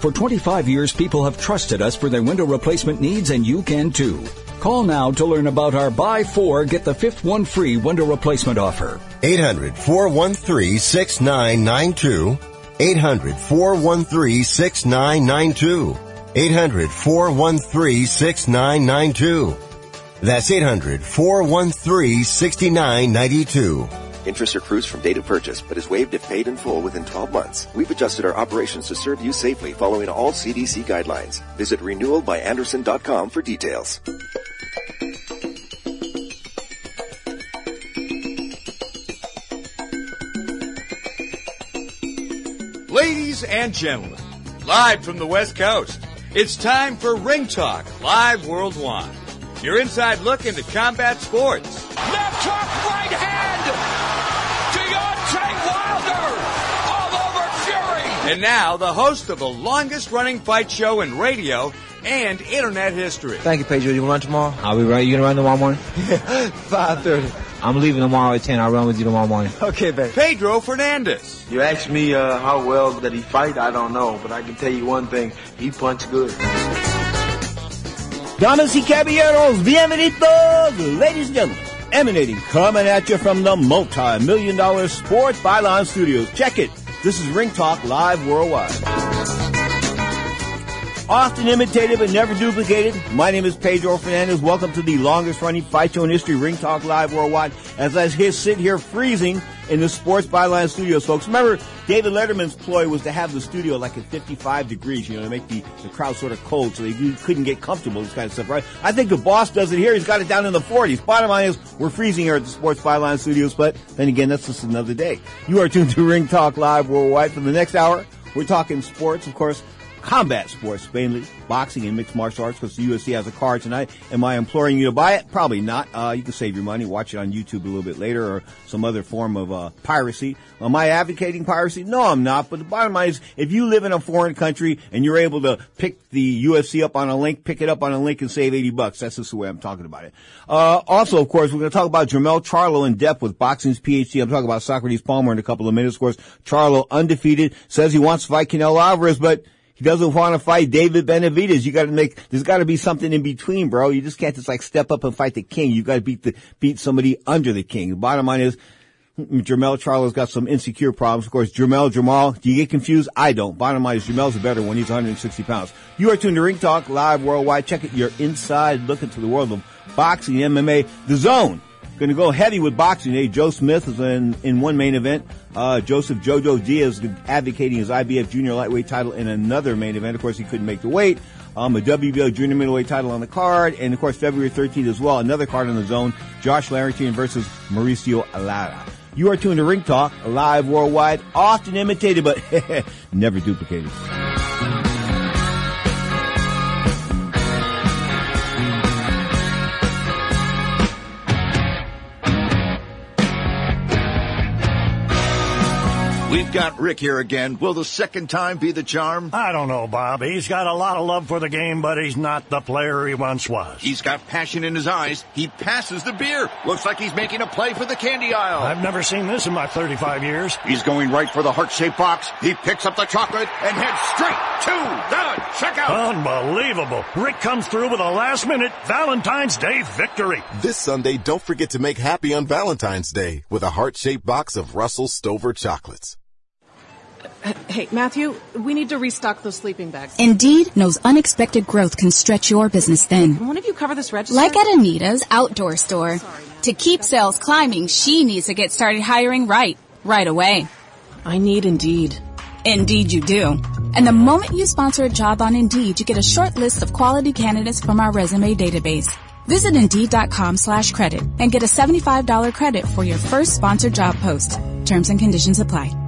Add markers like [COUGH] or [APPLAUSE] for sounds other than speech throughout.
For 25 years, people have trusted us for their window replacement needs and you can too. Call now to learn about our buy four, get the fifth one free window replacement offer. 800 413 6992. 800 413 6992. 800 413 6992. That's 800 413 6992. Interest accrues from date of purchase, but is waived if paid in full within 12 months. We've adjusted our operations to serve you safely following all CDC guidelines. Visit renewalbyandersen.com for details. Ladies and gentlemen, live from the West Coast, it's time for Ring Talk Live Worldwide. Your inside look into combat sports. Left hook, right hand! And now, the host of the longest running fight show in radio and internet history. Thank you, Pedro. You gonna run tomorrow? I'll be right. You gonna run tomorrow morning? [LAUGHS] Five thirty. I'm leaving tomorrow at ten. I'll run with you tomorrow morning. Okay, babe. Pedro Fernandez. You ask me uh, how well that he fight, I don't know, but I can tell you one thing: he punch good. Damas y caballeros, bienvenidos, ladies and gentlemen. Emanating, coming at you from the multi-million dollar Sports Byline Studios. Check it. This is Ring Talk Live Worldwide. Often imitated but never duplicated. My name is Pedro Fernandez. Welcome to the longest running fight show in history, Ring Talk Live Worldwide. As I sit here freezing in the Sports Byline Studios, folks. Remember, David Letterman's ploy was to have the studio like at 55 degrees, you know, to make the, the crowd sort of cold so they couldn't get comfortable, this kind of stuff, right? I think the boss does it here. He's got it down in the 40s. Bottom line is, we're freezing here at the Sports Byline Studios, but then again, that's just another day. You are tuned to Ring Talk Live Worldwide. For the next hour, we're talking sports, of course combat sports, mainly boxing and mixed martial arts, because the UFC has a card tonight. Am I imploring you to buy it? Probably not. Uh, you can save your money, watch it on YouTube a little bit later, or some other form of uh, piracy. Am I advocating piracy? No, I'm not. But the bottom line is, if you live in a foreign country and you're able to pick the UFC up on a link, pick it up on a link and save 80 bucks. That's just the way I'm talking about it. Uh, also, of course, we're going to talk about Jermell Charlo in depth with Boxing's PhD. I'm talking about Socrates Palmer in a couple of minutes. Of course, Charlo undefeated, says he wants to fight Canelo Alvarez, but he doesn't want to fight David Benavidez. You got to make. There's got to be something in between, bro. You just can't just like step up and fight the king. You got to beat the beat somebody under the king. The bottom line is. Mm, Jermell Charlo's got some insecure problems. Of course, Jermell Jamal, do you get confused? I don't. Bottom line is Jermell's a better one. He's 160 pounds. You are tuned to Ring Talk live worldwide. Check it. You're inside looking to the world of boxing, MMA, the zone. Going to go heavy with boxing today. Joe Smith is in, in one main event. Uh, Joseph Jojo Diaz advocating his IBF junior lightweight title in another main event. Of course, he couldn't make the weight. Um, a WBO junior middleweight title on the card. And of course, February 13th as well, another card on the zone. Josh Warrington versus Mauricio Lara. You are tuned to Ring Talk, live worldwide, often imitated, but [LAUGHS] never duplicated. We've got Rick here again. Will the second time be the charm? I don't know, Bob. He's got a lot of love for the game, but he's not the player he once was. He's got passion in his eyes. He passes the beer. Looks like he's making a play for the candy aisle. I've never seen this in my 35 years. He's going right for the heart-shaped box. He picks up the chocolate and heads straight to the checkout. Unbelievable. Rick comes through with a last-minute Valentine's Day victory. This Sunday, don't forget to make happy on Valentine's Day with a heart-shaped box of Russell Stover chocolates. Hey, Matthew, we need to restock those sleeping bags. Indeed knows unexpected growth can stretch your business thin. Can one of you cover this register? Like at Anita's outdoor store. Sorry. To keep sales climbing, she needs to get started hiring right, right away. I need Indeed. Indeed you do. And the moment you sponsor a job on Indeed, you get a short list of quality candidates from our resume database. Visit Indeed.com slash credit and get a $75 credit for your first sponsored job post. Terms and conditions apply.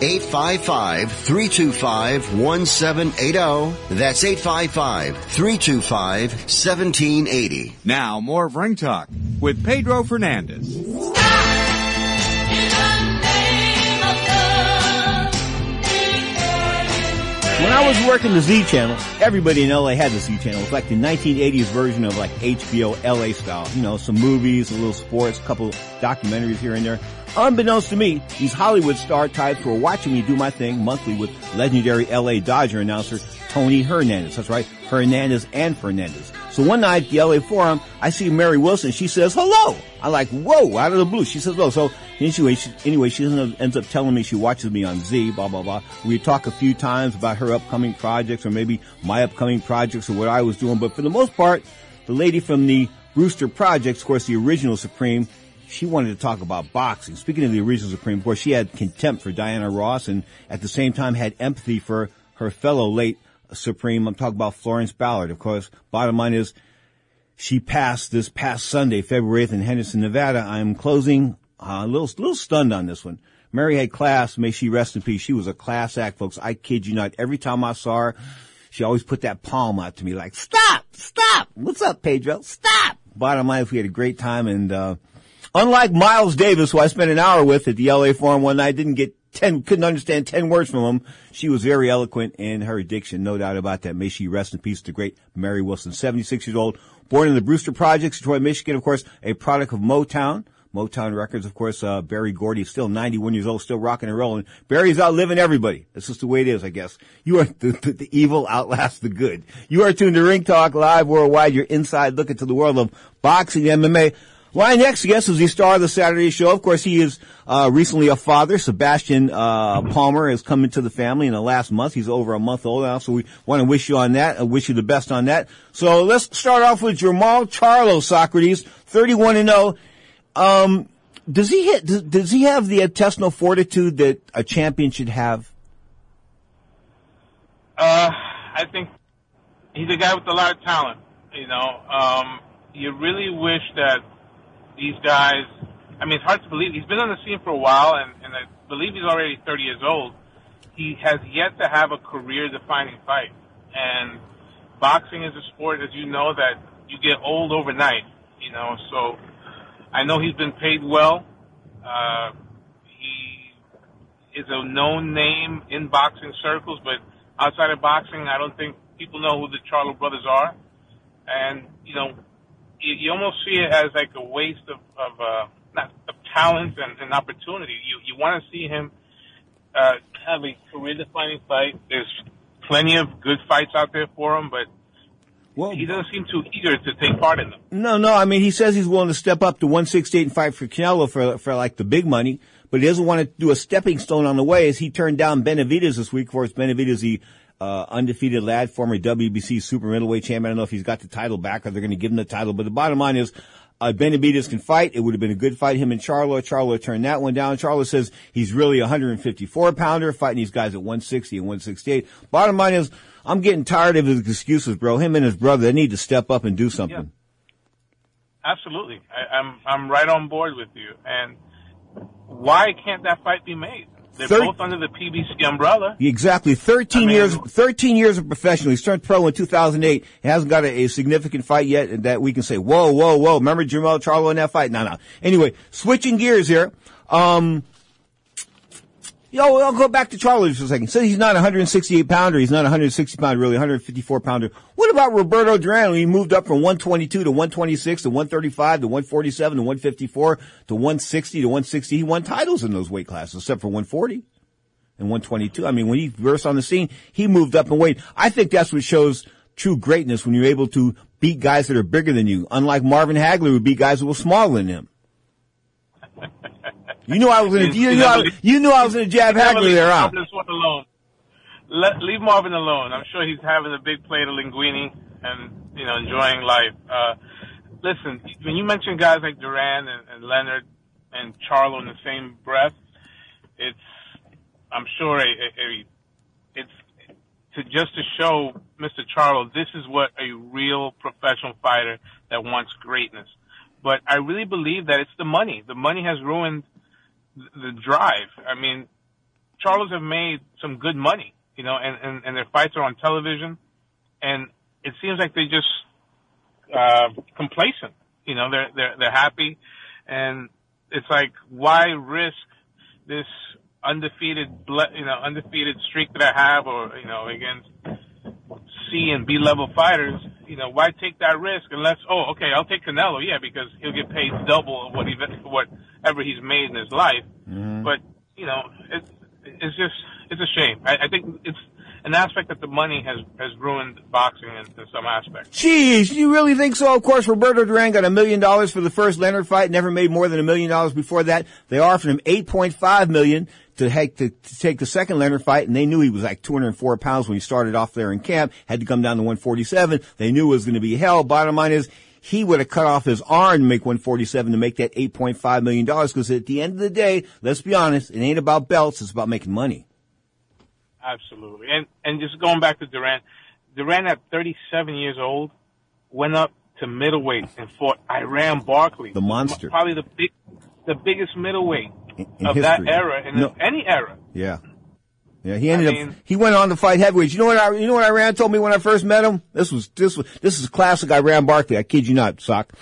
855-325-1780. That's 855-325-1780. Now, more of Ring Talk with Pedro Fernandez. When I was working the Z channel, everybody in LA had the Z channel. It was like the 1980s version of like HBO LA style. You know, some movies, a little sports, a couple documentaries here and there. Unbeknownst to me, these Hollywood star types were watching me do my thing monthly with legendary LA Dodger announcer Tony Hernandez. That's right, Hernandez and Fernandez. So one night at the LA Forum, I see Mary Wilson. She says hello. I'm like, whoa, out of the blue. She says hello. So anyway, she, anyway, she ends up telling me she watches me on Z, blah, blah, blah. We talk a few times about her upcoming projects or maybe my upcoming projects or what I was doing. But for the most part, the lady from the Brewster Projects, of course, the original Supreme, she wanted to talk about boxing. Speaking of the original Supreme, Court, she had contempt for Diana Ross and at the same time had empathy for her fellow late Supreme. I'm talking about Florence Ballard. Of course, bottom line is she passed this past Sunday, February 8th in Henderson, Nevada. I'm closing uh, a little, little stunned on this one. Mary had class. May she rest in peace. She was a class act, folks. I kid you not. Every time I saw her, she always put that palm out to me like, stop, stop. What's up, Pedro? Stop. Bottom line we had a great time and, uh, unlike Miles Davis, who I spent an hour with at the LA Forum one night, didn't get 10, couldn't understand 10 words from him. She was very eloquent in her addiction, no doubt about that. May she rest in peace, the great Mary Wilson, 76 years old, born in the Brewster Projects, Detroit, Michigan, of course, a product of Motown. Motown Records, of course, uh, Berry Gordy, still 91 years old, still rocking and rolling. Berry's outliving everybody. That's just the way it is, I guess. You are, the, the, the evil outlasts the good. You are tuned to Ring Talk Live Worldwide, your inside look into the world of boxing, MMA. My next guest is the star of the Saturday show. Of course, he is uh, recently a father. Sebastian uh, Palmer has come into the family in the last month. He's over a month old now, so we want to wish you on that. I wish you the best on that. So let's start off with Jermall Charlo, Socrates, 31 and 0. Um, does he hit, does, does he have the intestinal fortitude that a champion should have? Uh, I think he's a guy with a lot of talent. You know, um, you really wish that these guys. I mean, it's hard to believe he's been on the scene for a while, and, and I believe he's already 30 years old. He has yet to have a career-defining fight, and boxing is a sport, as you know, that you get old overnight. You know, so I know he's been paid well. Uh, he is a known name in boxing circles, but outside of boxing, I don't think people know who the Charlo brothers are. And you know, you, you almost see it as like a waste of, of uh, not of talent and, and opportunity. You you want to see him uh, have a career-defining fight. There's plenty of good fights out there for him, but Well, he doesn't seem too eager to take part in them. No, no. I mean, he says he's willing to step up to 168 and fight for Canelo for for like the big money, but he doesn't want to do a stepping stone on the way. As he turned down Benavidez this week. Of course, Benavidez, the uh, undefeated lad, former WBC super middleweight champion. I don't know if he's got the title back or they're going to give him the title, but the bottom line is. Uh, Benavidez can fight. It would have been a good fight, him and Charlo. Charlo turned that one down. Charlo says he's really a 154 pounder fighting these guys at 160 and 168. Bottom line is, I'm getting tired of his excuses, bro. Him and his brother, they need to step up and do something. Absolutely, I, I'm I'm right on board with you. And why can't that fight be made? They're Third- both under the PBC umbrella. Exactly. 13 years, 13 years of professional. He turned pro in 2008. He hasn't got a, a significant fight yet that we can say, whoa, whoa, whoa. Remember Jamel Charlo in that fight? No, no. Anyway, switching gears here. Um, Yo, I'll go back to Charlie for a second. So he's not a 168 pounder. He's not a 160 pounder, really, 154 pounder. What about Roberto Duran? He moved up from 122 to 126 to 135 to 147 to 154 to 160 to 160. He won titles in those weight classes, except for 140 and 122. I mean, when he burst on the scene, he moved up in weight. I think that's what shows true greatness when you're able to beat guys that are bigger than you. Unlike Marvin Hagler, who beat guys that were smaller than him. You knew I was gonna. You knew I, you knew I was gonna jab leave there, huh? Alone. Let, leave Marvin alone. I'm sure he's having a big plate of linguine and you know enjoying life. Uh, listen, when you mention guys like Duran and, and Leonard and Charlo in the same breath, it's I'm sure a, a it's to just to show Mr. Charlo this is what a real professional fighter that wants greatness. But I really believe that it's the money. The money has ruined the drive. I mean, Charlos have made some good money, you know, and, and, and their fights are on television, and it seems like they just uh, complacent. You know, they're they're they're happy, and it's like why risk this undefeated, ble- you know, undefeated streak that I have, or you know, against C and B level fighters. You know, why take that risk unless oh, okay, I'll take Canelo, yeah, because he'll get paid double of what he whatever he's made in his life. Mm-hmm. But you know, it's it's just it's a shame. I, I think it's an aspect that the money has has ruined boxing in, in some aspects. Jeez, you really think so? Of course, Roberto Duran got a million dollars for the first Leonard fight. Never made more than a million dollars before that. They offered him eight point five million to take to, to take the second Leonard fight, and they knew he was like 204 pounds when he started off there in camp. Had to come down to 147. They knew it was going to be hell. Bottom line is. He would have cut off his arm to make 147 to make that 8.5 million dollars because at the end of the day, let's be honest, it ain't about belts, it's about making money. Absolutely. And and just going back to Duran, Duran at 37 years old went up to middleweight and fought Iran Barkley, The monster. probably the big, the biggest middleweight in of that era in No. any era. Yeah. Yeah, he ended I up, he went on to fight heavyweights. You know what I, you know what Iran told me when I first met him? This was, this was, this is a classic Iran Barkley. I kid you not, sock.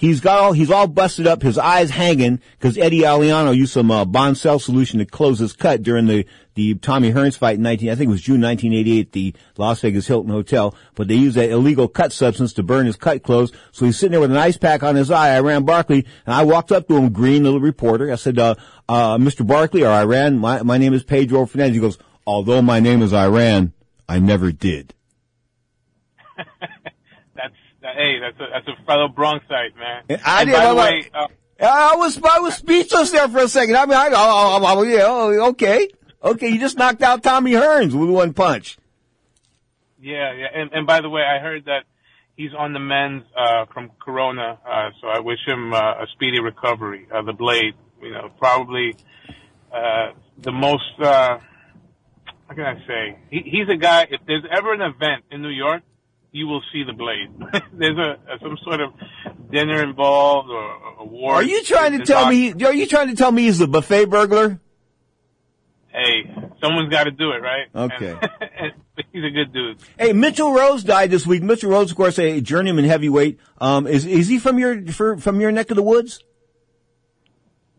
He's got all, he's all busted up, his eyes hanging, cause Eddie Aliano used some, uh, Monsel solution to close his cut during the, the Tommy Hearns fight in 19, I think it was June 1988 at the Las Vegas Hilton Hotel, but they used that illegal cut substance to burn his cut closed. So he's sitting there with an ice pack on his eye, Iran Barkley, and I walked up to him, green little reporter. I said, uh, uh, Mr. Barkley or Iran, my, my name is Pedro Fernandez. He goes, although my name is Iran, I never did. [LAUGHS] Hey, that's a that's a fellow Bronxite, man. I And did. By the I'm way, like- uh, I was, I was speechless there for a second. I mean, I, oh, oh, oh, yeah, oh, okay. Okay, you just knocked out Tommy Hearns with one punch. yeah, yeah. And, and by the way, I heard that he's on the men's uh, from Corona, uh, so I wish him uh, a speedy recovery. Uh, the Blade, you know, probably uh, the most. Uh, how can I say? He, he's a guy. If there's ever an event in New York, you will see the Blade. [LAUGHS] there's a, a some sort of dinner involved or a war. Are you trying to tell me, are you trying to tell me he's the buffet burglar? Hey, someone's got to do it, right? Okay. [LAUGHS] And, he's a good dude. Hey, Mitchell Rose died this week. Mitchell Rose, of course, a journeyman heavyweight. Um, is, is he from your, from your neck of the woods?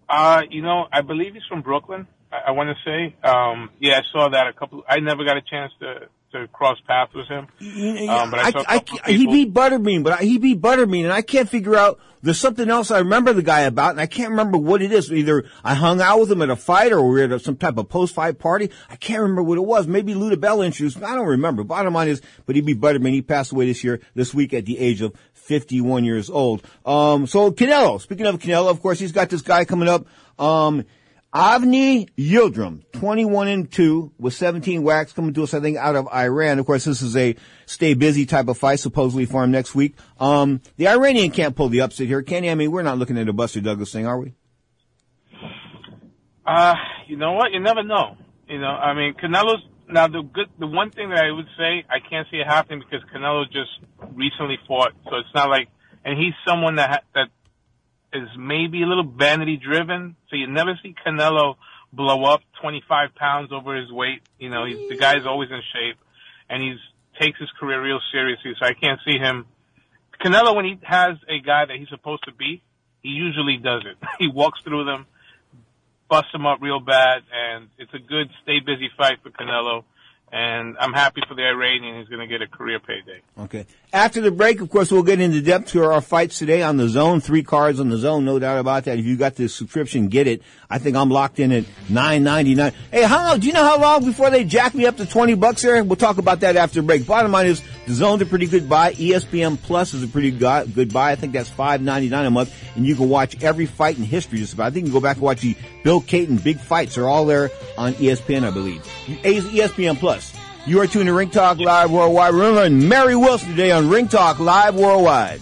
Uh, you know, I believe he's from Brooklyn. I, I want to say, um, yeah, I saw that a couple. I never got a chance to to cross paths with him. Um, but I, I, I, he beat Butterbean, but I, he beat Butterbean, and I can't figure out. There's something else I remember the guy about, and I can't remember what it is. Either I hung out with him at a fight, or we were at some type of post-fight party. I can't remember what it was. Maybe Luda Bell introduced. me. I don't remember. Bottom line is, but he beat Butterbean. He passed away this year, this week, at the age of 51 years old. Um, so Canelo. Speaking of Canelo, of course, he's got this guy coming up. Um, Avni Yildirim, 21 and 2 with 17 whacks coming to us, I think, out of Iran. Of course, this is a stay busy type of fight, supposedly for him next week. Um, the Iranian can't pull the upset here, can he? I mean, we're not looking at a Buster Douglas thing, are we? Uh, you know what? You never know. You know, I mean, Canelo's now the good. The one thing that I would say I can't see it happening because Canelo just recently fought, so it's not like, and he's someone that ha- that is maybe a little vanity driven. So you never see Canelo blow up 25 pounds over his weight. You know, he's, the guy's always in shape, and he's takes his career real seriously. So I can't see him. Canelo, when he has a guy that he's supposed to be, he usually does it. [LAUGHS] he walks through them, busts them up real bad, and it's a good stay busy fight for Canelo. And I'm happy for the Iranian. He's going to get a career payday. Okay. After the break, of course, we'll get into depth to our fights today on the zone. Three cards on the zone, no doubt about that. If you got the subscription, get it. I think I'm locked in at nine ninety nine. Hey, how? Do you know how long before they jack me up to twenty bucks here? We'll talk about that after break. Bottom line is the zone's a pretty good buy. ESPN Plus is a pretty go- good buy. I think that's five ninety nine a month, and you can watch every fight in history. Just about. I think you can go back and watch the Bill Cayton big fights. They're all there on ESPN, I believe. ESPN Plus. You are tuned to Ring Talk Live Worldwide. Remember Mary Wilson today on Ring Talk Live Worldwide.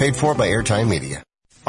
Paid for by Airtime Media.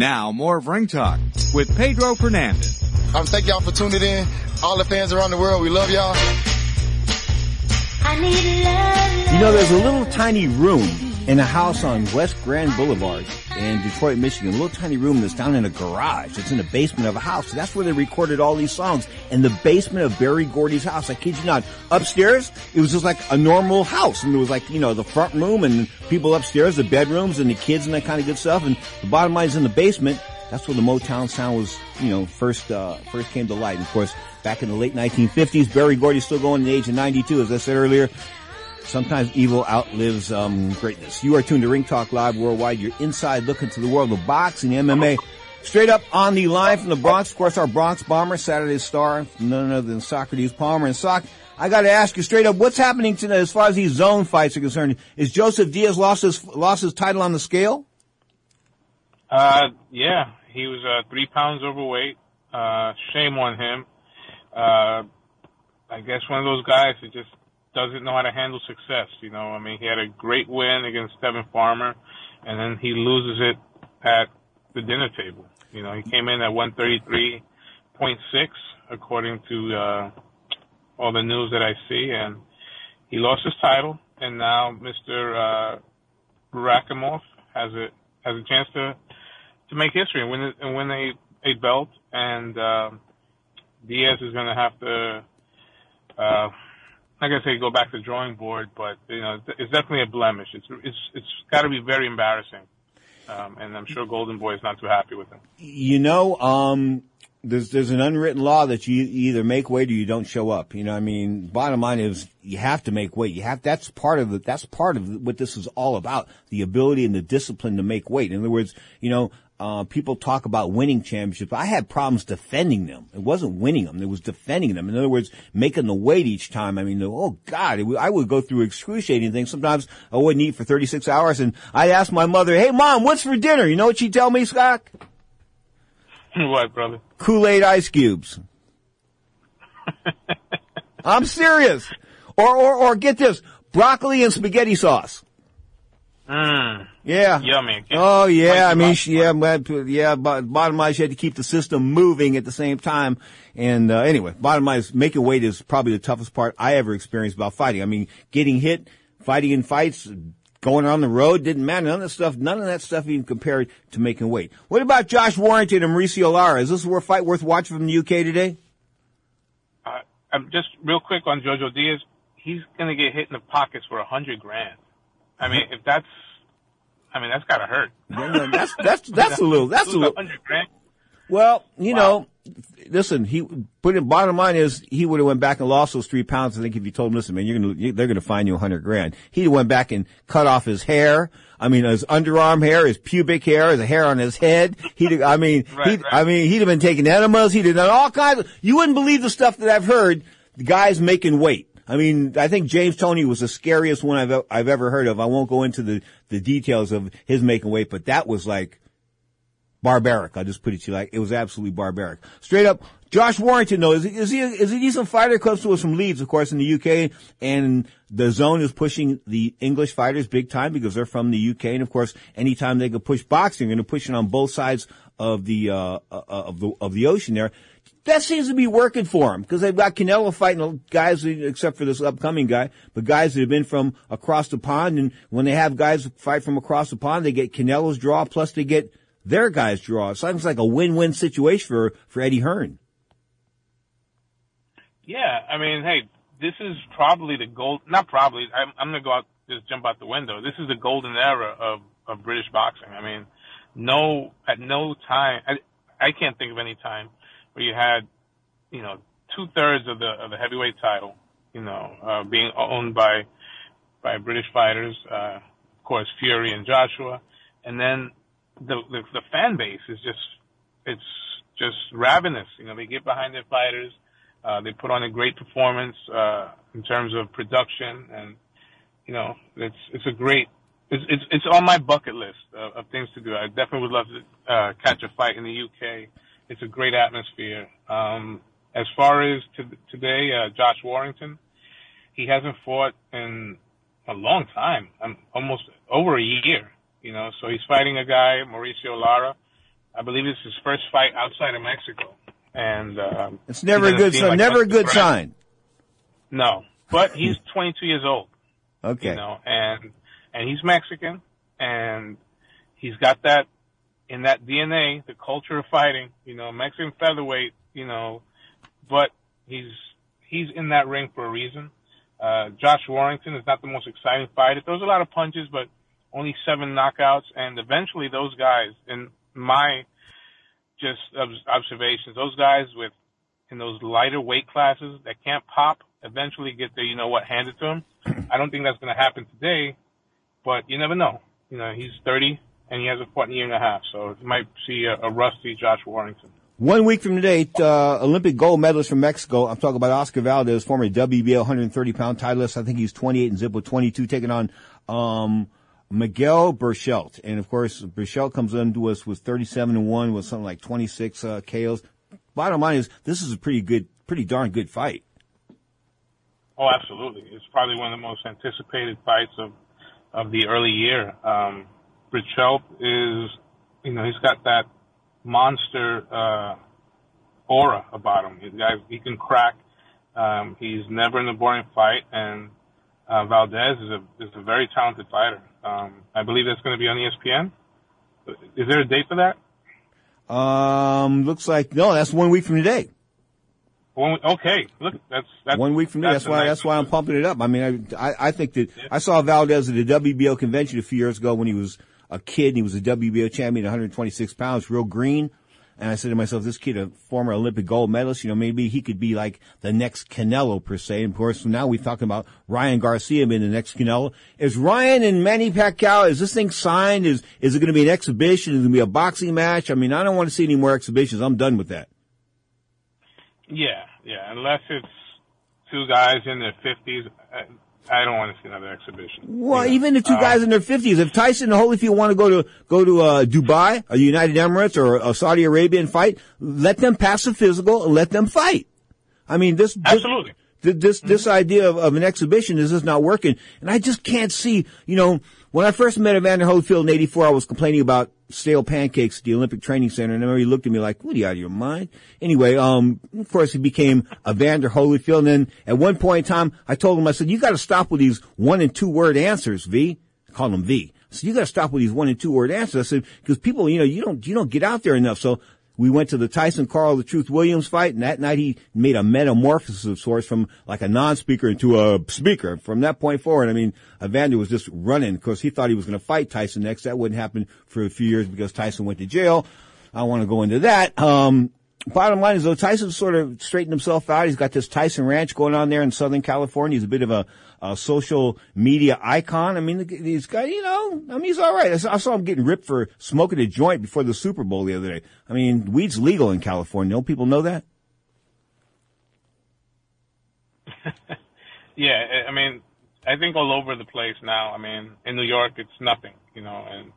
Now, more of Ring Talk with Pedro Fernandez. Um, thank y'all for tuning in. All the fans around the world, we love y'all. You know, there's a little tiny room in a house on West Grand Boulevard in Detroit, Michigan. A little tiny room that's down in a garage. It's in the basement of a house. That's where they recorded all these songs in the basement of Berry Gordy's house. I kid you not. Upstairs, it was just like a normal house. And there was like, you know, the front room and people upstairs, the bedrooms and the kids and that kind of good stuff. And the bottom line is in the basement. That's where the Motown sound was, you know, first, uh, first came to light. And of course, back in the late 1950s, Berry Gordy's still going at the age of 92, as I said earlier. Sometimes evil outlives um, greatness. You are tuned to Ring Talk Live Worldwide. You're inside looking to the world of boxing, MMA. Straight up on the line from the Bronx, of course, our Bronx bomber, Saturday star, none other than Socrates Palmer. And Sock, I got to ask you straight up, what's happening tonight as far as these zone fights are concerned? Is Joseph Diaz lost his lost his title on the scale? Uh, yeah, he was uh, three pounds overweight. Uh, shame on him. Uh, I guess one of those guys that just doesn't know how to handle success. You know, I mean, he had a great win against Tevin Farmer, and then he loses it at the dinner table. You know, he came in at 133.6 according to uh, all the news that I see, and he lost his title. And now Mr. Uh, Rakhimov has a has a chance to to make history and win and win a a belt. And uh, Diaz is going to have to. Uh, gonna say go back to the drawing board, but you know, it's definitely a blemish. It's it's it's got to be very embarrassing, um, and I'm sure Golden Boy is not too happy with him. You know, um, there's there's an unwritten law that you either make weight or you don't show up. You know, I mean, bottom line is you have to make weight. You have that's part of it. That's part of what this is all about: the ability and the discipline to make weight. In other words, you know, uh, people talk about winning championships. I had problems defending them. It wasn't winning them. It was defending them. In other words, making the weight each time. I mean, oh God, it, I would go through excruciating things. Sometimes I wouldn't eat for 36 hours and I'd ask my mother, Hey mom, what's for dinner? You know what she'd tell me, Scott? [LAUGHS] what, brother? Kool-Aid ice cubes. [LAUGHS] I'm serious. Or, or, or get this, broccoli and spaghetti sauce. Mm. Yeah. Yummy. Oh yeah. I mean, she, yeah, but, yeah. But bottom line, she had to keep the system moving at the same time. And uh, anyway, bottom line is making weight is probably the toughest part I ever experienced about fighting. I mean, getting hit, fighting in fights, going on the road didn't matter. None of that stuff, none of that stuff even compared to making weight. What about Josh Warrington and Mauricio Lara? Is this a fight worth watching from the UK today? Uh, I'm just real quick on Jojo Diaz. He's gonna get hit in the pockets for a hundred grand. I mean, if that's, I mean, that's gotta hurt. That's that's [LAUGHS] that's a little. That's a little. Well, you wow. know, listen. He put it. Bottom line is he would have went back and lost those three pounds. I think if you told him, listen, man, you're gonna you, they're gonna find you a hundred grand. He went back and cut off his hair. I mean, his underarm hair, his pubic hair, his hair on his head. He, I mean, right, he, right. I mean, he'd have been taking enemas. He'd have done all kinds. Of, you wouldn't believe the stuff that I've heard. The guys making weight. I mean, I think James Toney was the scariest one I've I've ever heard of. I won't go into the the details of his making weight, but that was like barbaric. I'll just put it to you like it was absolutely barbaric. Straight up, Josh Warrington though is he is he is he a decent fighter? Comes to us from Leeds, of course, in the UK, and the zone is pushing the English fighters big time because they're from the UK, and of course, anytime they can push boxing, they're going to push it on both sides of the uh, uh, of the of the ocean there that seems to be working for him because they've got Canelo fighting guys, except for this upcoming guy, but guys that have been from across the pond. And when they have guys fight from across the pond, they get Canelo's draw, plus they get their guys draw. It sounds like a win-win situation for, for Eddie Hearn. Yeah, I mean, hey, this is probably the gold. Not probably. I'm, I'm gonna go out, just jump out the window. This is the golden era of of British boxing. I mean, no, at no time, I, I can't think of any time where you had, you know, two thirds of the of the heavyweight title, you know, uh, being owned by by British fighters. Uh, of course, Fury and Joshua, and then the, the the fan base is just it's just ravenous. You know, they get behind their fighters. Uh, they put on a great performance uh, in terms of production, and you know, it's it's a great. It's it's, it's on my bucket list of, of things to do. I definitely would love to uh, catch a fight in the UK. It's a great atmosphere. Um, as far as to, today, uh, Josh Warrington, he hasn't fought in a long time, um, almost over a year. You know, so he's fighting a guy, Mauricio Lara. I believe it's his first fight outside of Mexico and um, it's never a good sign. Like never a good sign. No, but he's [LAUGHS] 22 years old. Okay. You know, and and he's Mexican, and he's got that in that DNA, the culture of fighting. You know, Mexican featherweight. You know, but he's he's in that ring for a reason. Uh, Josh Warrington is not the most exciting fighter. Throws a lot of punches, but only seven knockouts. And eventually, those guys, in my just observations. Those guys with in those lighter weight classes that can't pop eventually get their you know what handed to them. I don't think that's going to happen today, but you never know. You know, he's 30 and he hasn't fought in a year and a half, so you might see a, a rusty Josh Warrington. One week from today, uh, Olympic gold medalist from Mexico. I'm talking about Oscar Valdez, former WBO 130 pound titleist. I think he's 28 and zip with 22, taking on um, Miguel Berchelt. And of course, Berchelt comes into us with 37 and 1 with something like 26 uh, KOs. Bottom line is, this is a pretty good, pretty darn good fight. Oh, absolutely. It's probably one of the most anticipated fights of, of the early year. Um, Berchelt is, you know, he's got that monster, uh, aura about him. He's got, he can crack. Um, he's never in a boring fight and, uh, Valdez is a, is a very talented fighter. Um, I believe that's going to be on ESPN. Is there a date for that? Um, looks like no. That's one week from today. One, okay, look, that's, that's one week from today. That's, that's why nice that's why I'm pumping it up. I mean, I I, I think that yeah. I saw Valdez at the WBO convention a few years ago when he was a kid. and He was a WBO champion, 126 pounds, real green. And I said to myself, this kid, a former Olympic gold medalist, you know, maybe he could be like the next Canelo per se. And of course, now we're talking about Ryan Garcia being the next Canelo. Is Ryan and Manny Pacquiao, is this thing signed? Is, is it going to be an exhibition? Is it going to be a boxing match? I mean, I don't want to see any more exhibitions. I'm done with that. Yeah, yeah. Unless it's two guys in their 50s. I don't want to see another exhibition. Well, even the two uh, guys in their fifties, if Tyson and Holyfield want to go to go to uh, Dubai, a United Emirates, or a Saudi Arabian fight, let them pass the physical and let them fight. I mean, this absolutely. This this, mm-hmm. this idea of, of an exhibition is just not working, and I just can't see. You know, when I first met Evander Holyfield in '84, I was complaining about stale pancakes at the Olympic Training Center, and I remember he looked at me like, "What are you out of your mind?" Anyway, um, of course, he became Evander Holyfield, and then at one point in time, I told him, I said, "You got to stop with these one and two word answers, V." I call him V. So you got to stop with these one and two word answers. I said, because people, you know, you don't, you don't get out there enough. So we went to the Tyson Carl the Truth Williams fight, and that night he made a metamorphosis of sorts from like a non-speaker into a speaker. From that point forward, I mean, Evander was just running because he thought he was going to fight Tyson next. That wouldn't happen for a few years because Tyson went to jail. I want to go into that. Um, bottom line is though, Tyson sort of straightened himself out. He's got this Tyson Ranch going on there in Southern California. He's a bit of a, a social media icon. I mean, he's got, you know, I mean, he's all right. I saw, I saw him getting ripped for smoking a joint before the Super Bowl the other day. I mean, weed's legal in California. Don't people know that? [LAUGHS] yeah, I mean, I think all over the place now. I mean, in New York, it's nothing, you know, and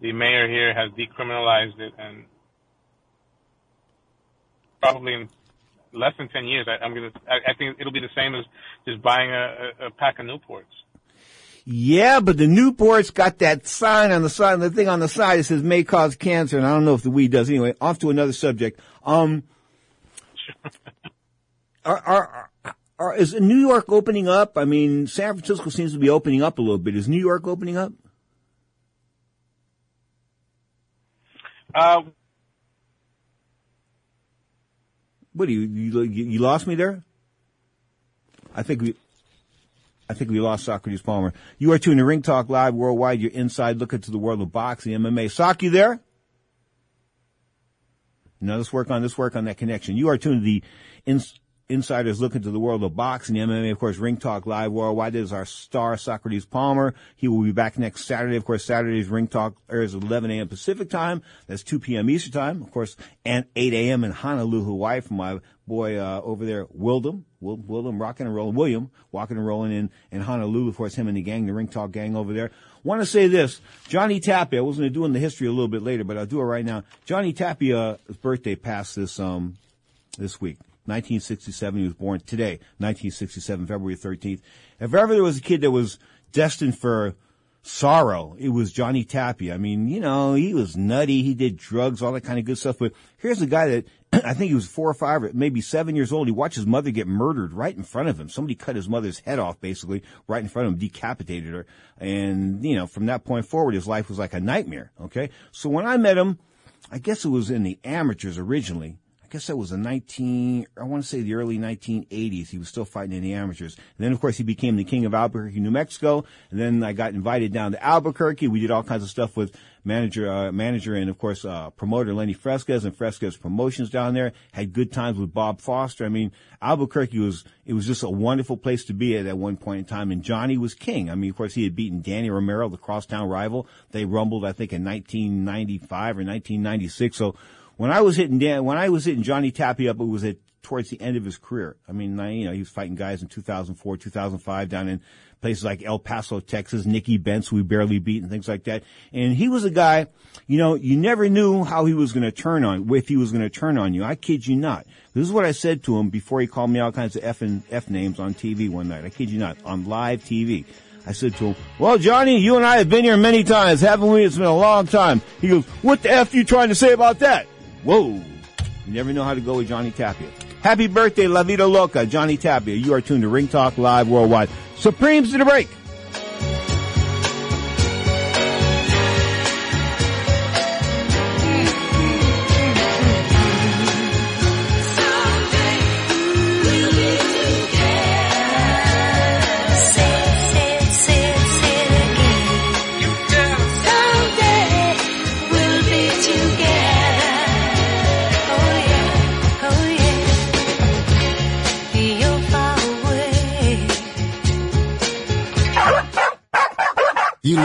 the mayor here has decriminalized it and probably in less than 10 years, I, am gonna, I, I, think it'll be the same as just buying a, a, a pack of Newports. Yeah, but the Newport's got that sign on the side, the thing on the side that says may cause cancer, and I don't know if the weed does. Anyway, off to another subject. Um, [LAUGHS] are, are, are, is New York opening up? I mean, San Francisco seems to be opening up a little bit. Is New York opening up? Uh, What you, you you lost me there? I think we I think we lost Socrates Palmer. You are tuned to Ring Talk Live Worldwide, You're inside look into the world of boxing, MMA. Sock, you there? No, let's work on let's work on that connection. You are tuned to the ins, insiders look into the world of boxing, MMA, of course, Ring Talk Live Worldwide. Is our star, Socrates Palmer. He will be back next Saturday. Of course, Saturday's Ring Talk airs at 11 a.m. Pacific time. That's 2 p.m. Eastern time. Of course, and 8 a.m. in Honolulu, Hawaii from my boy, uh, over there, Wildem. Wil- Wildem rocking and rolling. William walking and rolling in, in Honolulu. Of course, him and the gang, the Ring Talk gang over there. Want to say this. Johnny Tapia, I was going to do in the history a little bit later, but I'll do it right now. Johnny Tapia's birthday passed this, um, this week. 1967. He was born today, 1967, February 13th. If ever there was a kid that was destined for sorrow, it was Johnny Tappy. I mean, you know, he was nutty. He did drugs, all that kind of good stuff. But here's a guy that [CLEARS THROAT] I think he was four or five, or maybe seven years old. He watched his mother get murdered right in front of him. Somebody cut his mother's head off, basically, right in front of him, decapitated her. And, you know, from that point forward, his life was like a nightmare. Okay. So when I met him, I guess it was in the amateurs originally. I guess that was a 19, I want to say the early 1980s. He was still fighting in the amateurs. And then, of course, he became the king of Albuquerque, New Mexico. And then I got invited down to Albuquerque. We did all kinds of stuff with manager, uh, manager and, of course, uh, promoter Lenny Fresquez and Fresquez Promotions down there. Had good times with Bob Foster. I mean, Albuquerque was, it was just a wonderful place to be at at one point in time. And Johnny was king. I mean, of course, he had beaten Danny Romero, the crosstown rival. They rumbled, I think, in 1995 or 1996. So, when I was hitting Dan, when I was hitting Johnny Tapia up, it was at towards the end of his career. I mean, I, you know, he was fighting guys in 2004, 2005 down in places like El Paso, Texas, Nicky Bentz, we barely beat and things like that. And he was a guy, you know, you never knew how he was going to turn on, if he was going to turn on you. I kid you not. This is what I said to him before he called me all kinds of F and F names on TV one night. I kid you not, on live TV. I said to him, well, Johnny, you and I have been here many times, haven't we? It's been a long time. He goes, what the F are you trying to say about that? Whoa. You never know how to go with Johnny Tapia. Happy birthday, La Vida Loca, Johnny Tapia. You are tuned to Ring Talk Live Worldwide. Supremes to the break.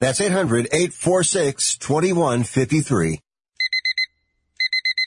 That's 800-846-2153.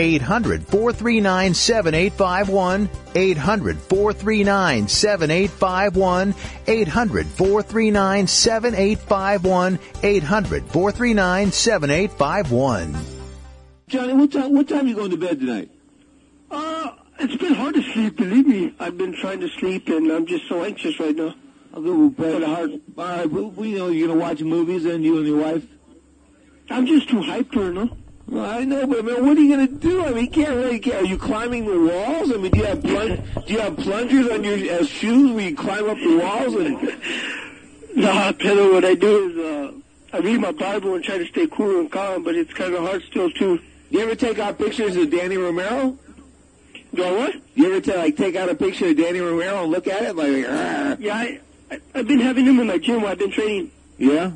800 439 7851. 800 439 7851. 800 439 7851. 800 439 7851. Johnny, what time, what time are you going to bed tonight? Uh, it's been hard to sleep, believe me. I've been trying to sleep and I'm just so anxious right now. I'll go with bed. Hard. All right, we, we know you're going to watch movies and you and your wife? I'm just too hyped for her, no? Well, I know, but man, what are you gonna do? I mean, you can't really. Are you climbing the walls? I mean, do you have plung- do you have plungers on your as shoes where you climb up the walls? And no, Pedro, what I do is uh, I read my Bible and try to stay cool and calm, but it's kind of hard still too. Do you ever take out pictures of Danny Romero? Do I what? You ever take like take out a picture of Danny Romero and look at it like? Argh. Yeah, I, I I've been having him in my gym while I've been training. Yeah.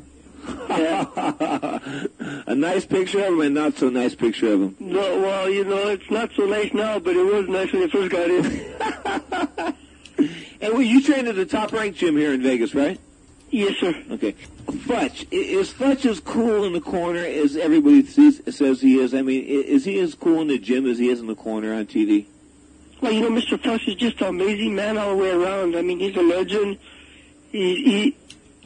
Yeah. [LAUGHS] a nice picture of him and not so nice picture of him. No, well, you know, it's not so nice now, but it was nice when it first got in. [LAUGHS] And well, you trained at the top ranked gym here in Vegas, right? yes, sir. Okay. Futch, is Futch as cool in the corner as everybody sees, says he is? I mean, is he as cool in the gym as he is in the corner on TV? Well, you know, Mr. Fuss is just an amazing man all the way around. I mean, he's a legend. He, he,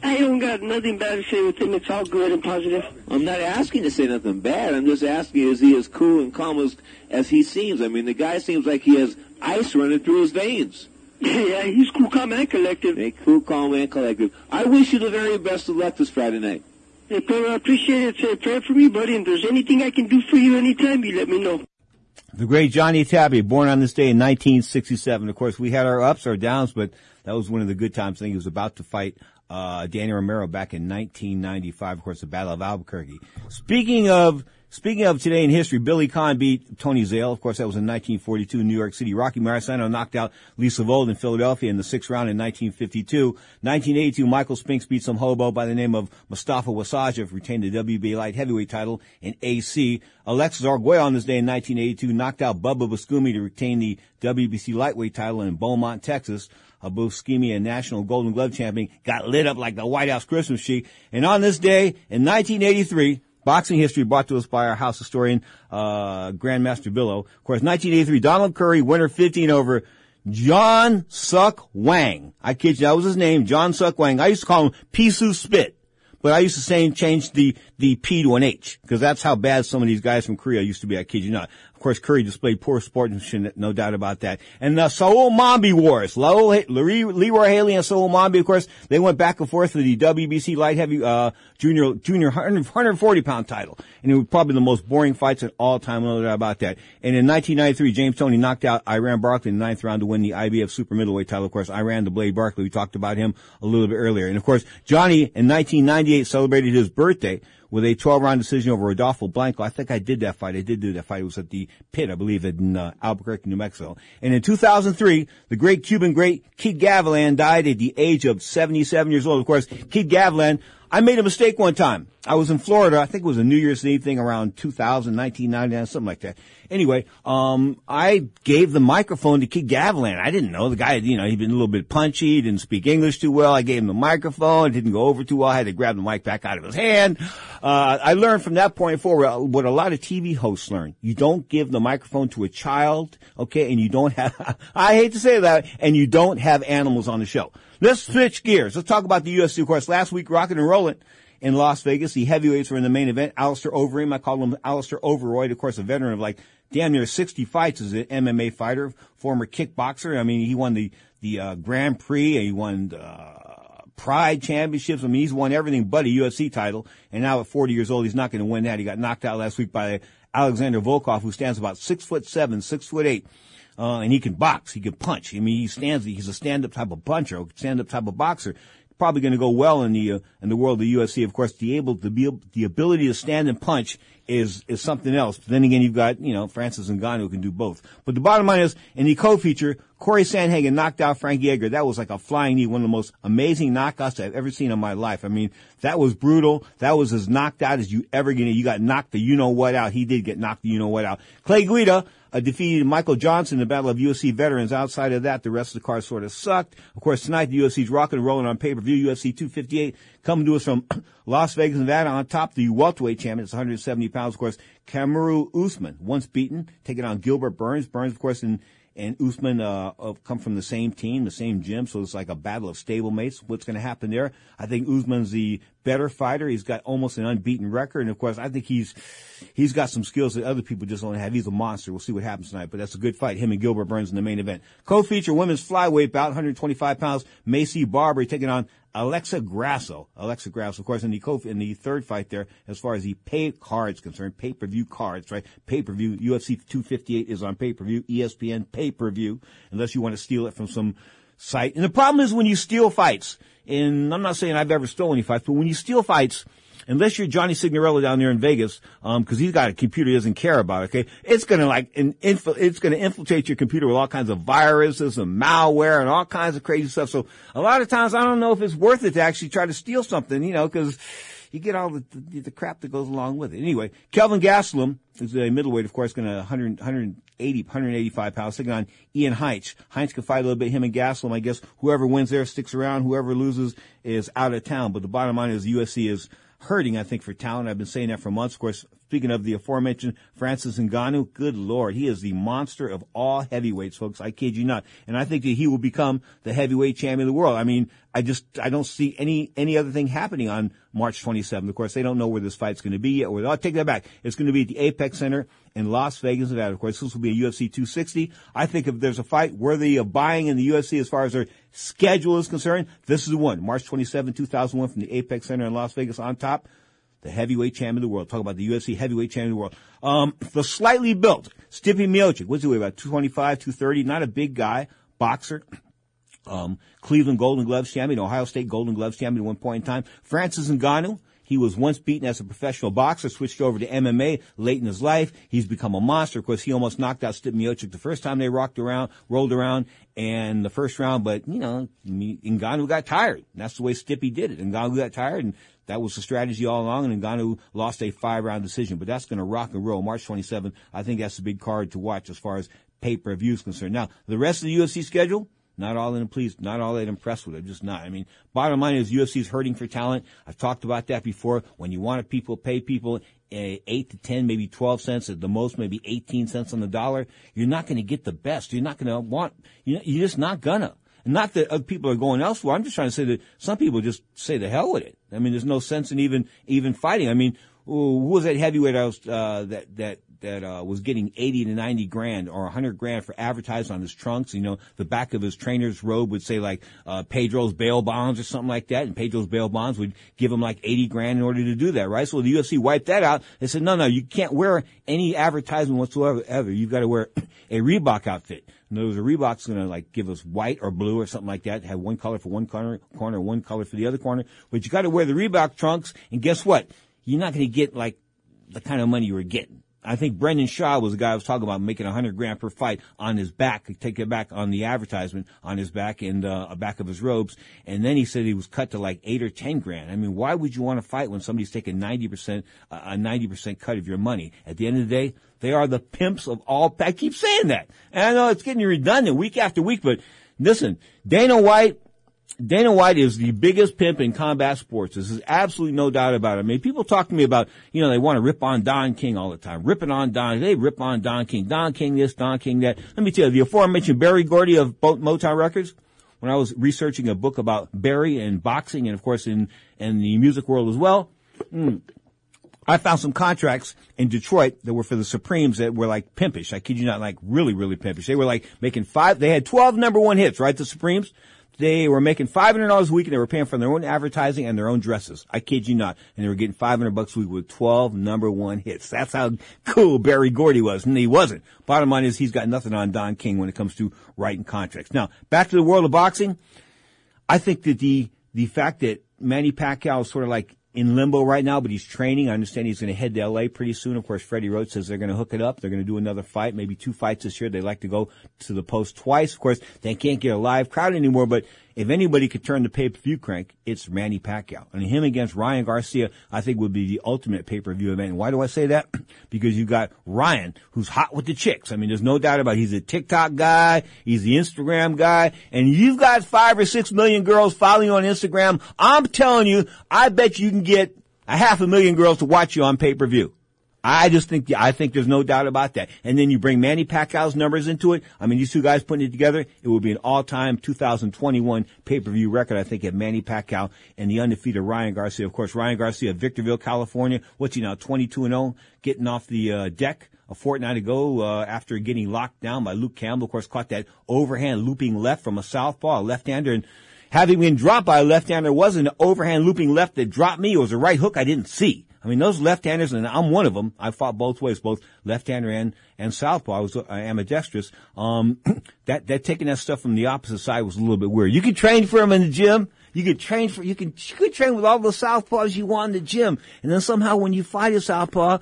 I don't got nothing bad to say with him. It's all good and positive. I'm not asking to say nothing bad. I'm just asking, is he as cool and calm as, as he seems? I mean, the guy seems like he has ice running through his veins. [LAUGHS] yeah, he's cool, calm, and collective. Hey, cool, calm, and collective. I wish you the very best of luck this Friday night. Hey, Pedro, I appreciate it. Say a prayer for me, buddy. And if there's anything I can do for you anytime, you let me know. The great Johnny Tapia, born on this day in 1967. Of course, we had our ups, our downs, but that was one of the good times. I think he was about to fight uh, Danny Romero back in 1995. Of course, the Battle of Albuquerque. Speaking of speaking of today in history, Billy Conn beat Tony Zale. Of course, that was in 1942 in New York City. Rocky Marciano knocked out Lee Savold in Philadelphia in the sixth round in 1952. 1982, Michael Spinks beat some hobo by the name of Mustafa Wassaja, retained the WBA light heavyweight title in AC. Alexis Arguello on this day in 1982 knocked out Bubba Busceme to retain the WBC lightweight title in Beaumont, Texas. A national Golden Glove champion, got lit up like the White House Christmas tree. And on this day in 1983, boxing history brought to us by our house historian, uh, Grandmaster Billow. Of course, 1983, Donald Curry, winner 15 over John Suck Wang. I kid you, that was his name, John Suck Wang. I used to call him Pisu Spit. But I used to say change the, the P to an H, because that's how bad some of these guys from Korea used to be. I kid you not. Of course, Curry displayed poor sportsmanship, no doubt about that. And the Saoul Mamby Wars, Leroy, Haley and Saoul Mamby, of course, they went back and forth for the WBC light heavy, uh, junior, junior 100, 140 pound title. And it was probably the most boring fights in all time, no doubt about that. And in 1993, James Toney knocked out Iran Barkley in the ninth round to win the IBF super middleweight title. Of course, Iran the Blade Barkley, we talked about him a little bit earlier. And of course, Johnny in 1998 celebrated his birthday with a 12 round decision over Rodolfo Blanco. I think I did that fight. I did do that fight. It was at the pit, I believe, in uh, Albuquerque, New Mexico. And in 2003, the great Cuban great Kid Gavilan died at the age of 77 years old. Of course, Kid Gavilan, I made a mistake one time. I was in Florida. I think it was a New Year's Eve thing around 2000, 1999, something like that. Anyway, um, I gave the microphone to Kid Gavilan. I didn't know the guy, you know, he'd been a little bit punchy, he didn't speak English too well. I gave him the microphone. It didn't go over too well. I had to grab the mic back out of his hand. Uh, I learned from that point forward uh, what a lot of TV hosts learn. You don't give the microphone to a child, okay, and you don't have, [LAUGHS] I hate to say that, and you don't have animals on the show. Let's switch gears. Let's talk about the UFC. Of course, last week, Rocket and Rolling in Las Vegas. The heavyweights were in the main event. Alistair Overeem, I call him Alistair Overroyd, of course, a veteran of like damn near 60 fights as an MMA fighter, former kickboxer. I mean, he won the, the, uh, Grand Prix, he won, uh, Pride championships. I mean, he's won everything but a UFC title. And now at 40 years old, he's not going to win that. He got knocked out last week by Alexander Volkov, who stands about six foot seven, six foot eight. Uh, and he can box. He can punch. I mean, he stands, he's a stand-up type of puncher, stand-up type of boxer. Probably going to go well in the, uh, in the world of the UFC. Of course, the able, to be, the ability to stand and punch is, is something else. But then again, you've got, you know, Francis Ngannou who can do both. But the bottom line is, in the co-feature, Corey Sandhagen knocked out Frankie Edgar. That was like a flying knee, one of the most amazing knockouts I've ever seen in my life. I mean, that was brutal. That was as knocked out as you ever get. You got knocked the you know what out. He did get knocked the you know what out. Clay Guida, uh, defeated Michael Johnson in the Battle of UFC veterans. Outside of that, the rest of the card sort of sucked. Of course, tonight the UFC's rocking and rolling on pay-per-view. UFC 258 coming to us from [CLEARS THROAT] Las Vegas, Nevada. On top, the welterweight champion, it's 170 pounds. Of course, Kamaru Usman, once beaten, taking on Gilbert Burns. Burns, of course, in and Usman uh, come from the same team, the same gym, so it's like a battle of stablemates. What's going to happen there? I think Usman's the better fighter. He's got almost an unbeaten record, and of course, I think he's he's got some skills that other people just don't have. He's a monster. We'll see what happens tonight, but that's a good fight. Him and Gilbert Burns in the main event. Co-feature women's flyweight bout, 125 pounds. Maycee Barber taking on Alexa Grasso. Alexa Grasso, of course, in the co- in the third fight there, as far as the pay cards concerned, pay per view cards, right? Pay per view. UFC 258 is on pay per view. ESPN pay per view, unless you want to steal it from some site. And the problem is when you steal fights, and I'm not saying I've ever stolen any fights, but when you steal fights, unless you're Johnny Signorelli down there in Vegas, um, cause he's got a computer he doesn't care about, okay? It's gonna like, inf- it's gonna infiltrate your computer with all kinds of viruses and malware and all kinds of crazy stuff. So a lot of times I don't know if it's worth it to actually try to steal something, you know, cause you get all the, the, the crap that goes along with it. Anyway, Kelvin Gastelum is a middleweight, of course, going to 100, 180, 185 pounds, taking on Ian Heinisch. Heinisch can fight a little bit, him and Gastelum. I guess whoever wins there sticks around. Whoever loses is out of town. But the bottom line is UFC is hurting, I think, for talent. I've been saying that for months. Of course, speaking of the aforementioned Francis Ngannou, good lord, he is the monster of all heavyweights, folks. I kid you not. And I think that he will become the heavyweight champion of the world. I mean, I just, I don't see any, any other thing happening on March 27th. Of course, they don't know where this fight's going to be yet. I'll take that back. It's going to be at the Apex Center in Las Vegas, Nevada. Of course, this will be a UFC 260. I think if there's a fight worthy of buying in the UFC as far as their schedule is concerned, this is the one. March 27, 2001 from the Apex Center in Las Vegas on top. The heavyweight champion of the world. Talk about the UFC heavyweight champion of the world. Um, the slightly built Stipe Miocic. What's he weigh? About 225, 230. Not a big guy. Boxer. Um, Cleveland Golden Gloves champion, Ohio State Golden Gloves champion at one point in time. Francis Ngannou, he was once beaten as a professional boxer, switched over to MMA late in his life. He's become a monster. Of course, he almost knocked out Stipe Miocic the first time they rocked around, rolled around, and the first round. But you know, Ngannou got tired. That's the way Stipe did it. Ngannou got tired, and that was the strategy all along. And Ngannou lost a five-round decision. But that's going to rock and roll. March 27th. I think that's a big card to watch as far as pay-per-view is concerned. Now, the rest of the UFC schedule. Not all that pleased, not all that impressed with it. Just not. I mean, bottom line is UFC is hurting for talent. I've talked about that before. When you want people, pay people uh, eight to ten, maybe twelve cents at the most, maybe eighteen cents on the dollar. You're not going to get the best. You're not going to want. You're just not gonna. Not that other people are going elsewhere. I'm just trying to say that some people just say the hell with it. I mean, there's no sense in even even fighting. I mean, who was that heavyweight I was uh, that that that uh, was getting 80 to 90 grand or 100 grand for advertising on his trunks. You know, the back of his trainer's robe would say like uh, Pedro's bail bonds or something like that, and Pedro's bail bonds would give him like 80 grand in order to do that, right? So the UFC wiped that out. They said, no, no, you can't wear any advertisement whatsoever. Ever. You've got to wear [CLEARS THROAT] a Reebok outfit. In other words, a Reebok's going to like give us white or blue or something like that. Have one color for one corner, corner, one color for the other corner. But you got to wear the Reebok trunks, and guess what? You're not going to get like the kind of money you were getting. I think Brendan Schaub was the guy I was talking about making a hundred grand per fight on his back, take it back on the advertisement on his back and uh, back of his robes. And then he said he was cut to like eight or ten grand. I mean, why would you want to fight when somebody's taking ninety percent uh, a ninety percent cut of your money? At the end of the day, they are the pimps of all. I keep saying that, and I know it's getting redundant week after week, but listen, Dana White Dana White is the biggest pimp in combat sports. This is absolutely no doubt about it. I mean, people talk to me about, you know, they want to rip on Don King all the time. Ripping on Don, they rip on Don King. Don King this, Don King that. Let me tell you, the aforementioned Berry Gordy of Motown Records, when I was researching a book about Berry and boxing and of course in, in the music world as well, mm, I found some contracts in Detroit that were for the Supremes that were like pimpish. I kid you not, like really, really pimpish. They were like making five, they had 12 number one hits, right? The Supremes They were making five hundred dollars a week, and they were paying for their own advertising and their own dresses. I kid you not, and they were getting five hundred bucks a week with twelve number one hits. That's how cool Berry Gordy was, and he wasn't. Bottom line is, he's got nothing on Don King when it comes to writing contracts. Now, back to the world of boxing. I think that the the fact that Manny Pacquiao is sort of like in limbo right now, but he's training. I understand he's going to head to LA pretty soon. Of course, Freddie Roach says they're going to hook it up. They're going to do another fight, maybe two fights this year. They like to go to the post twice. Of course, they can't get a live crowd anymore, but if anybody could turn the pay-per-view crank, it's Manny Pacquiao. And him against Ryan Garcia, I think would be the ultimate pay-per-view event. Why do I say that? [CLEARS THROAT] because you got Ryan, who's hot with the chicks. I mean, there's no doubt about it. He's a TikTok guy. He's the Instagram guy. And you've got five or six million girls following you on Instagram. I'm telling you, I bet you can get a half a million girls to watch you on pay-per-view. I just think, I think there's no doubt about that. And then you bring Manny Pacquiao's numbers into it. I mean, these two guys putting it together, it would be an all-time 2021 pay-per-view record, I think, at Manny Pacquiao and the undefeated Ryan Garcia. Of course, Ryan Garcia, Victorville, California. What's he now, 22 and 0, getting off the uh, deck a fortnight ago uh, after getting locked down by Luke Campbell. Of course, caught that overhand looping left from a southpaw, a left-hander, and having been dropped by a left-hander wasn't an overhand looping left that dropped me. It was a right hook I didn't see. I mean, those left-handers, and I'm one of them. I fought both ways, both left-hander and, and southpaw. I was, I am ambidextrous. Um, [CLEARS THROAT] that, that taking that stuff from the opposite side was a little bit weird. You could train for them in the gym. You could train for, you could, you could train with all the southpaws you want in the gym. And then somehow when you fight a southpaw,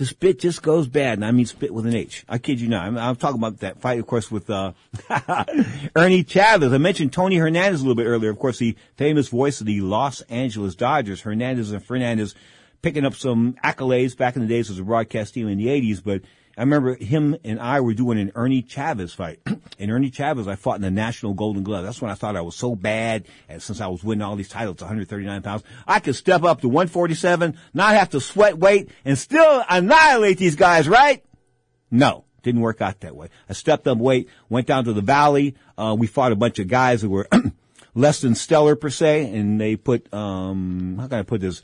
the spit just goes bad, and I mean spit with an H. I kid you not. I'm, I'm talking about that fight, of course, with uh, [LAUGHS] Ernie Chavez. I mentioned Tony Hernandez a little bit earlier. Of course, the famous voice of the Los Angeles Dodgers. Hernandez and Fernandez picking up some accolades back in the days as a broadcast team in the 80s, but I remember him and I were doing an Ernie Chavez fight. [CLEARS THROAT] and Ernie Chavez, I fought in the National Golden Glove. That's when I thought I was so bad, and since I was winning all these titles, 139 pounds, I could step up to 147, not have to sweat weight, and still annihilate these guys, right? No. Didn't work out that way. I stepped up weight, went down to the valley. Uh, we fought a bunch of guys who were [CLEARS THROAT] less than stellar per se, and they put, um, how can I put this?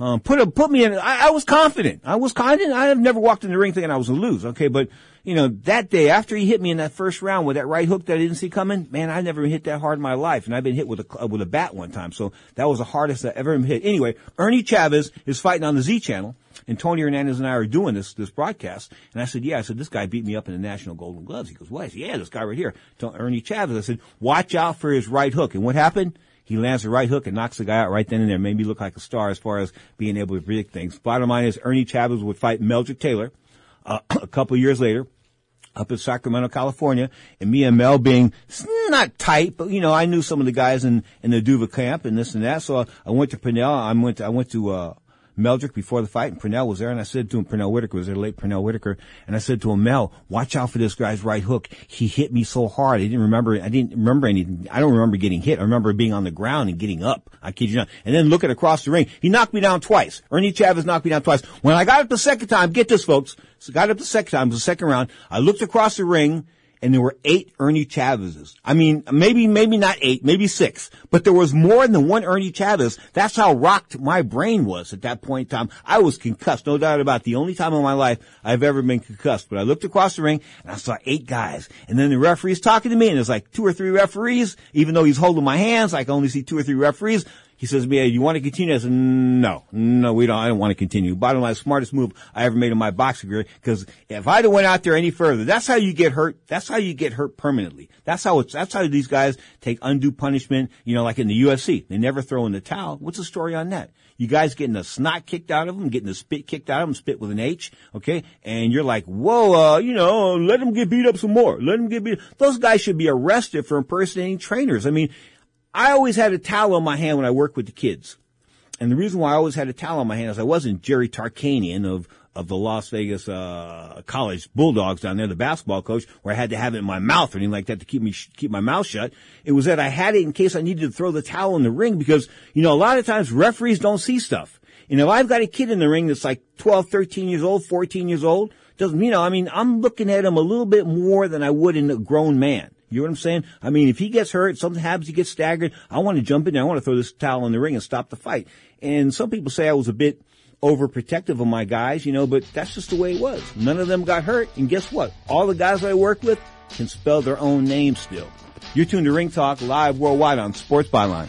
Um, put a, put me in. I, I was confident. I was confident. I have never walked in the ring thinking I was gonna lose. Okay, but you know that day after he hit me in that first round with that right hook that I didn't see coming, man, I never hit that hard in my life, and I've been hit with a with a bat one time, so that was the hardest I ever hit. Anyway, Ernie Chavez is fighting on the Z channel, and Tony Hernandez and I are doing this this broadcast, and I said, yeah, I said this guy beat me up in the National Golden Gloves. He goes, what? Said, yeah, this guy right here, Ernie Chavez. I said, watch out for his right hook, and what happened? He lands a right hook and knocks the guy out right then and there. Made me look like a star as far as being able to predict things. Bottom line is Ernie Chavez would fight Meldrick Taylor uh, [CLEARS THROAT] a couple years later up in Sacramento, California, and me and Mel being not tight, but you know, I knew some of the guys in in the Duva camp and this and that. So I went to Pernell. I went to, I went to uh Meldrick before the fight, and Pernell was there, and I said to him, Pernell Whitaker was there, late Pernell Whitaker, and I said to him, Mel, watch out for this guy's right hook. He hit me so hard. I didn't remember, I didn't remember anything. I don't remember getting hit. I remember being on the ground and getting up. I kid you not. And then looking across the ring, he knocked me down twice. Ernie Chavez knocked me down twice. When I got up the second time, get this folks, so got up the second time, the second round, I looked across the ring, and there were eight Ernie Chavezes. I mean, maybe, maybe not eight, maybe six, but there was more than one Ernie Chavez. That's how rocked my brain was at that point in time. I was concussed, no doubt about it. The only time in my life I've ever been concussed. But I looked across the ring and I saw eight guys. And then the referee's talking to me and there's like two or three referees, even though he's holding my hands, I can only see two or three referees. He says me, you want to continue? I said, no, no, we don't, I don't want to continue. Bottom line, smartest move I ever made in my boxing career, because if I'd have went out there any further, that's how you get hurt. That's how you get hurt permanently. That's how it's, that's how these guys take undue punishment, you know, like in the UFC. They never throw in the towel. What's the story on that? You guys getting the snot kicked out of them, getting the spit kicked out of them, spit with an H, okay? And you're like, whoa, uh, you know, let them get beat up some more. Let them get beat. Those guys should be arrested for impersonating trainers. I mean, I always had a towel on my hand when I worked with the kids. And the reason why I always had a towel on my hand is I wasn't Jerry Tarkanian of, of the Las Vegas, uh, college Bulldogs down there, the basketball coach, where I had to have it in my mouth or anything like that to keep me, keep my mouth shut. It was that I had it in case I needed to throw the towel in the ring because, you know, a lot of times referees don't see stuff. And if I've got a kid in the ring that's like 12, 13 years old, 14 years old, doesn't, you know, I mean, I'm looking at him a little bit more than I would in a grown man. You know what I'm saying? I mean, if he gets hurt, something happens, he gets staggered, I want to jump in there. I want to throw this towel in the ring and stop the fight. And some people say I was a bit overprotective of my guys, you know, but that's just the way it was. None of them got hurt. And guess what? All the guys I worked with can spell their own name still. You're tuned to Ring Talk live worldwide on Sports Byline.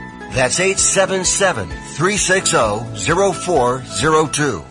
That's 877-360-0402.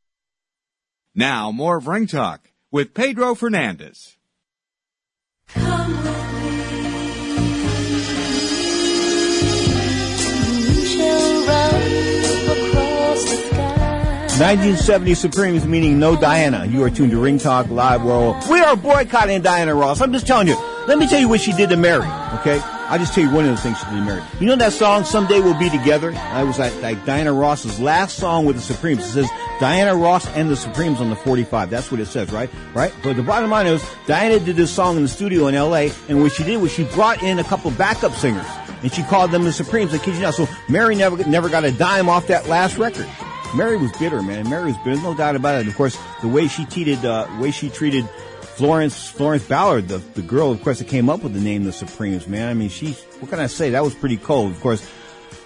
Now, more of Ring Talk with Pedro Fernandez. 1970 Supremes meaning no Diana. You are tuned to Ring Talk Live World. We are boycotting Diana Ross. I'm just telling you. Let me tell you what she did to Mary, okay? I'll just tell you one of the things she did Mary. You know that song, Someday We'll Be Together? I was like, like Diana Ross's last song with the Supremes. It says Diana Ross and the Supremes on the 45. That's what it says, right? Right? But the bottom line is, Diana did this song in the studio in LA, and what she did was she brought in a couple backup singers, and she called them the Supremes. I kid you not. So Mary never, never got a dime off that last record. Mary was bitter, man. Mary was bitter. No doubt about it. And of course, the way she treated, uh, way she treated Florence, Florence Ballard, the, the girl, of course, that came up with the name the Supremes, man. I mean, she, what can I say? That was pretty cold. Of course,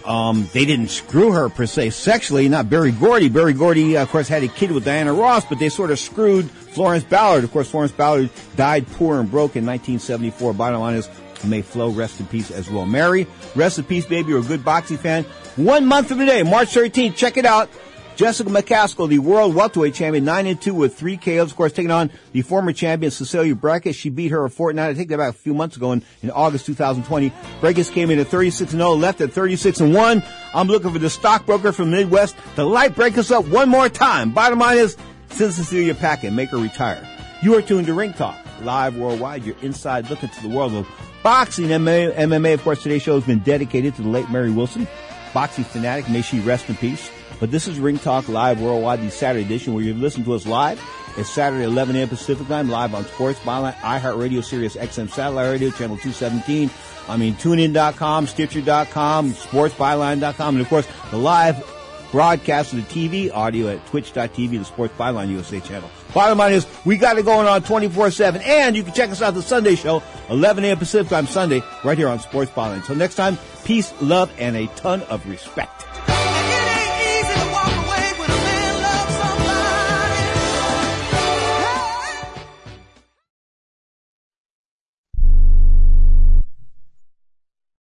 um, they didn't screw her per se sexually, not Berry Gordy. Berry Gordy, uh, of course, had a kid with Diana Ross, but they sort of screwed Florence Ballard. Of course, Florence Ballard died poor and broke in 1974. Bottom line is, may Flo rest in peace as well. Mary, rest in peace, baby. You're a good boxing fan. One month from today, March 13th. Check it out. Jessica McCaskill, the world welterweight champion, 9 and 2 with three KOs. Of course, taking on the former champion Cecilia Braekhus. She beat her a fortnight, I think about a few months ago in, in August 2020. Braekhus came in at 36 and 0, left at 36 and 1. I'm looking for the stockbroker from Midwest to light Braekhus up one more time. Bottom line is, send Cecilia packing, make her retire. You are tuned to Ring Talk, live worldwide. Your inside look into the world of boxing, MMA, MMA. Of course, today's show has been dedicated to the late Mary Wilson, boxing fanatic. May she rest in peace. But this is Ring Talk Live Worldwide, the Saturday edition where you listen to us live. It's Saturday, 11 a.m. Pacific time, live on Sports Byline, iHeartRadio, Sirius XM Satellite Radio, Channel 217. I mean, TuneIn.com, Stitcher.com, SportsByline.com, and of course, the live broadcast of the TV audio at Twitch.tv, the Sports Byline USA channel. Bottom line is, we got it going on 24-7, and you can check us out the Sunday show, 11 a.m. Pacific time Sunday, right here on Sports Byline. Until next time, peace, love, and a ton of respect.